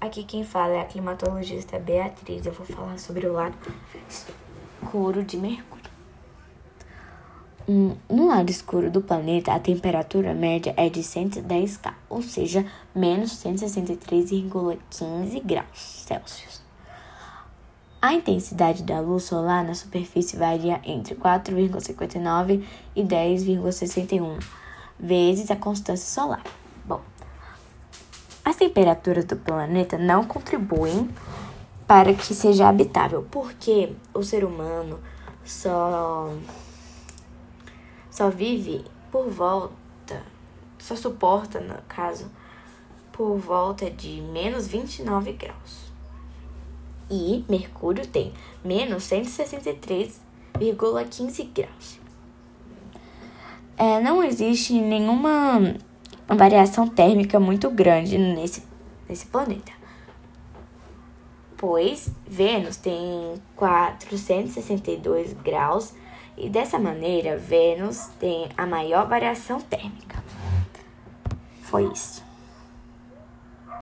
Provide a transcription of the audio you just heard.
Aqui quem fala é a climatologista Beatriz. Eu vou falar sobre o lado escuro de Mercúrio. No lado escuro do planeta, a temperatura média é de 110 K, ou seja, menos 163,15 graus Celsius. A intensidade da luz solar na superfície varia entre 4,59 e 10,61 vezes a constância solar. Bom, temperaturas do planeta não contribuem para que seja habitável, porque o ser humano só só vive por volta, só suporta, no caso, por volta de menos 29 graus. E Mercúrio tem menos 163,15 graus. É, não existe nenhuma variação térmica muito grande nesse, nesse planeta, pois Vênus tem 462 graus e dessa maneira, Vênus tem a maior variação térmica. Foi isso.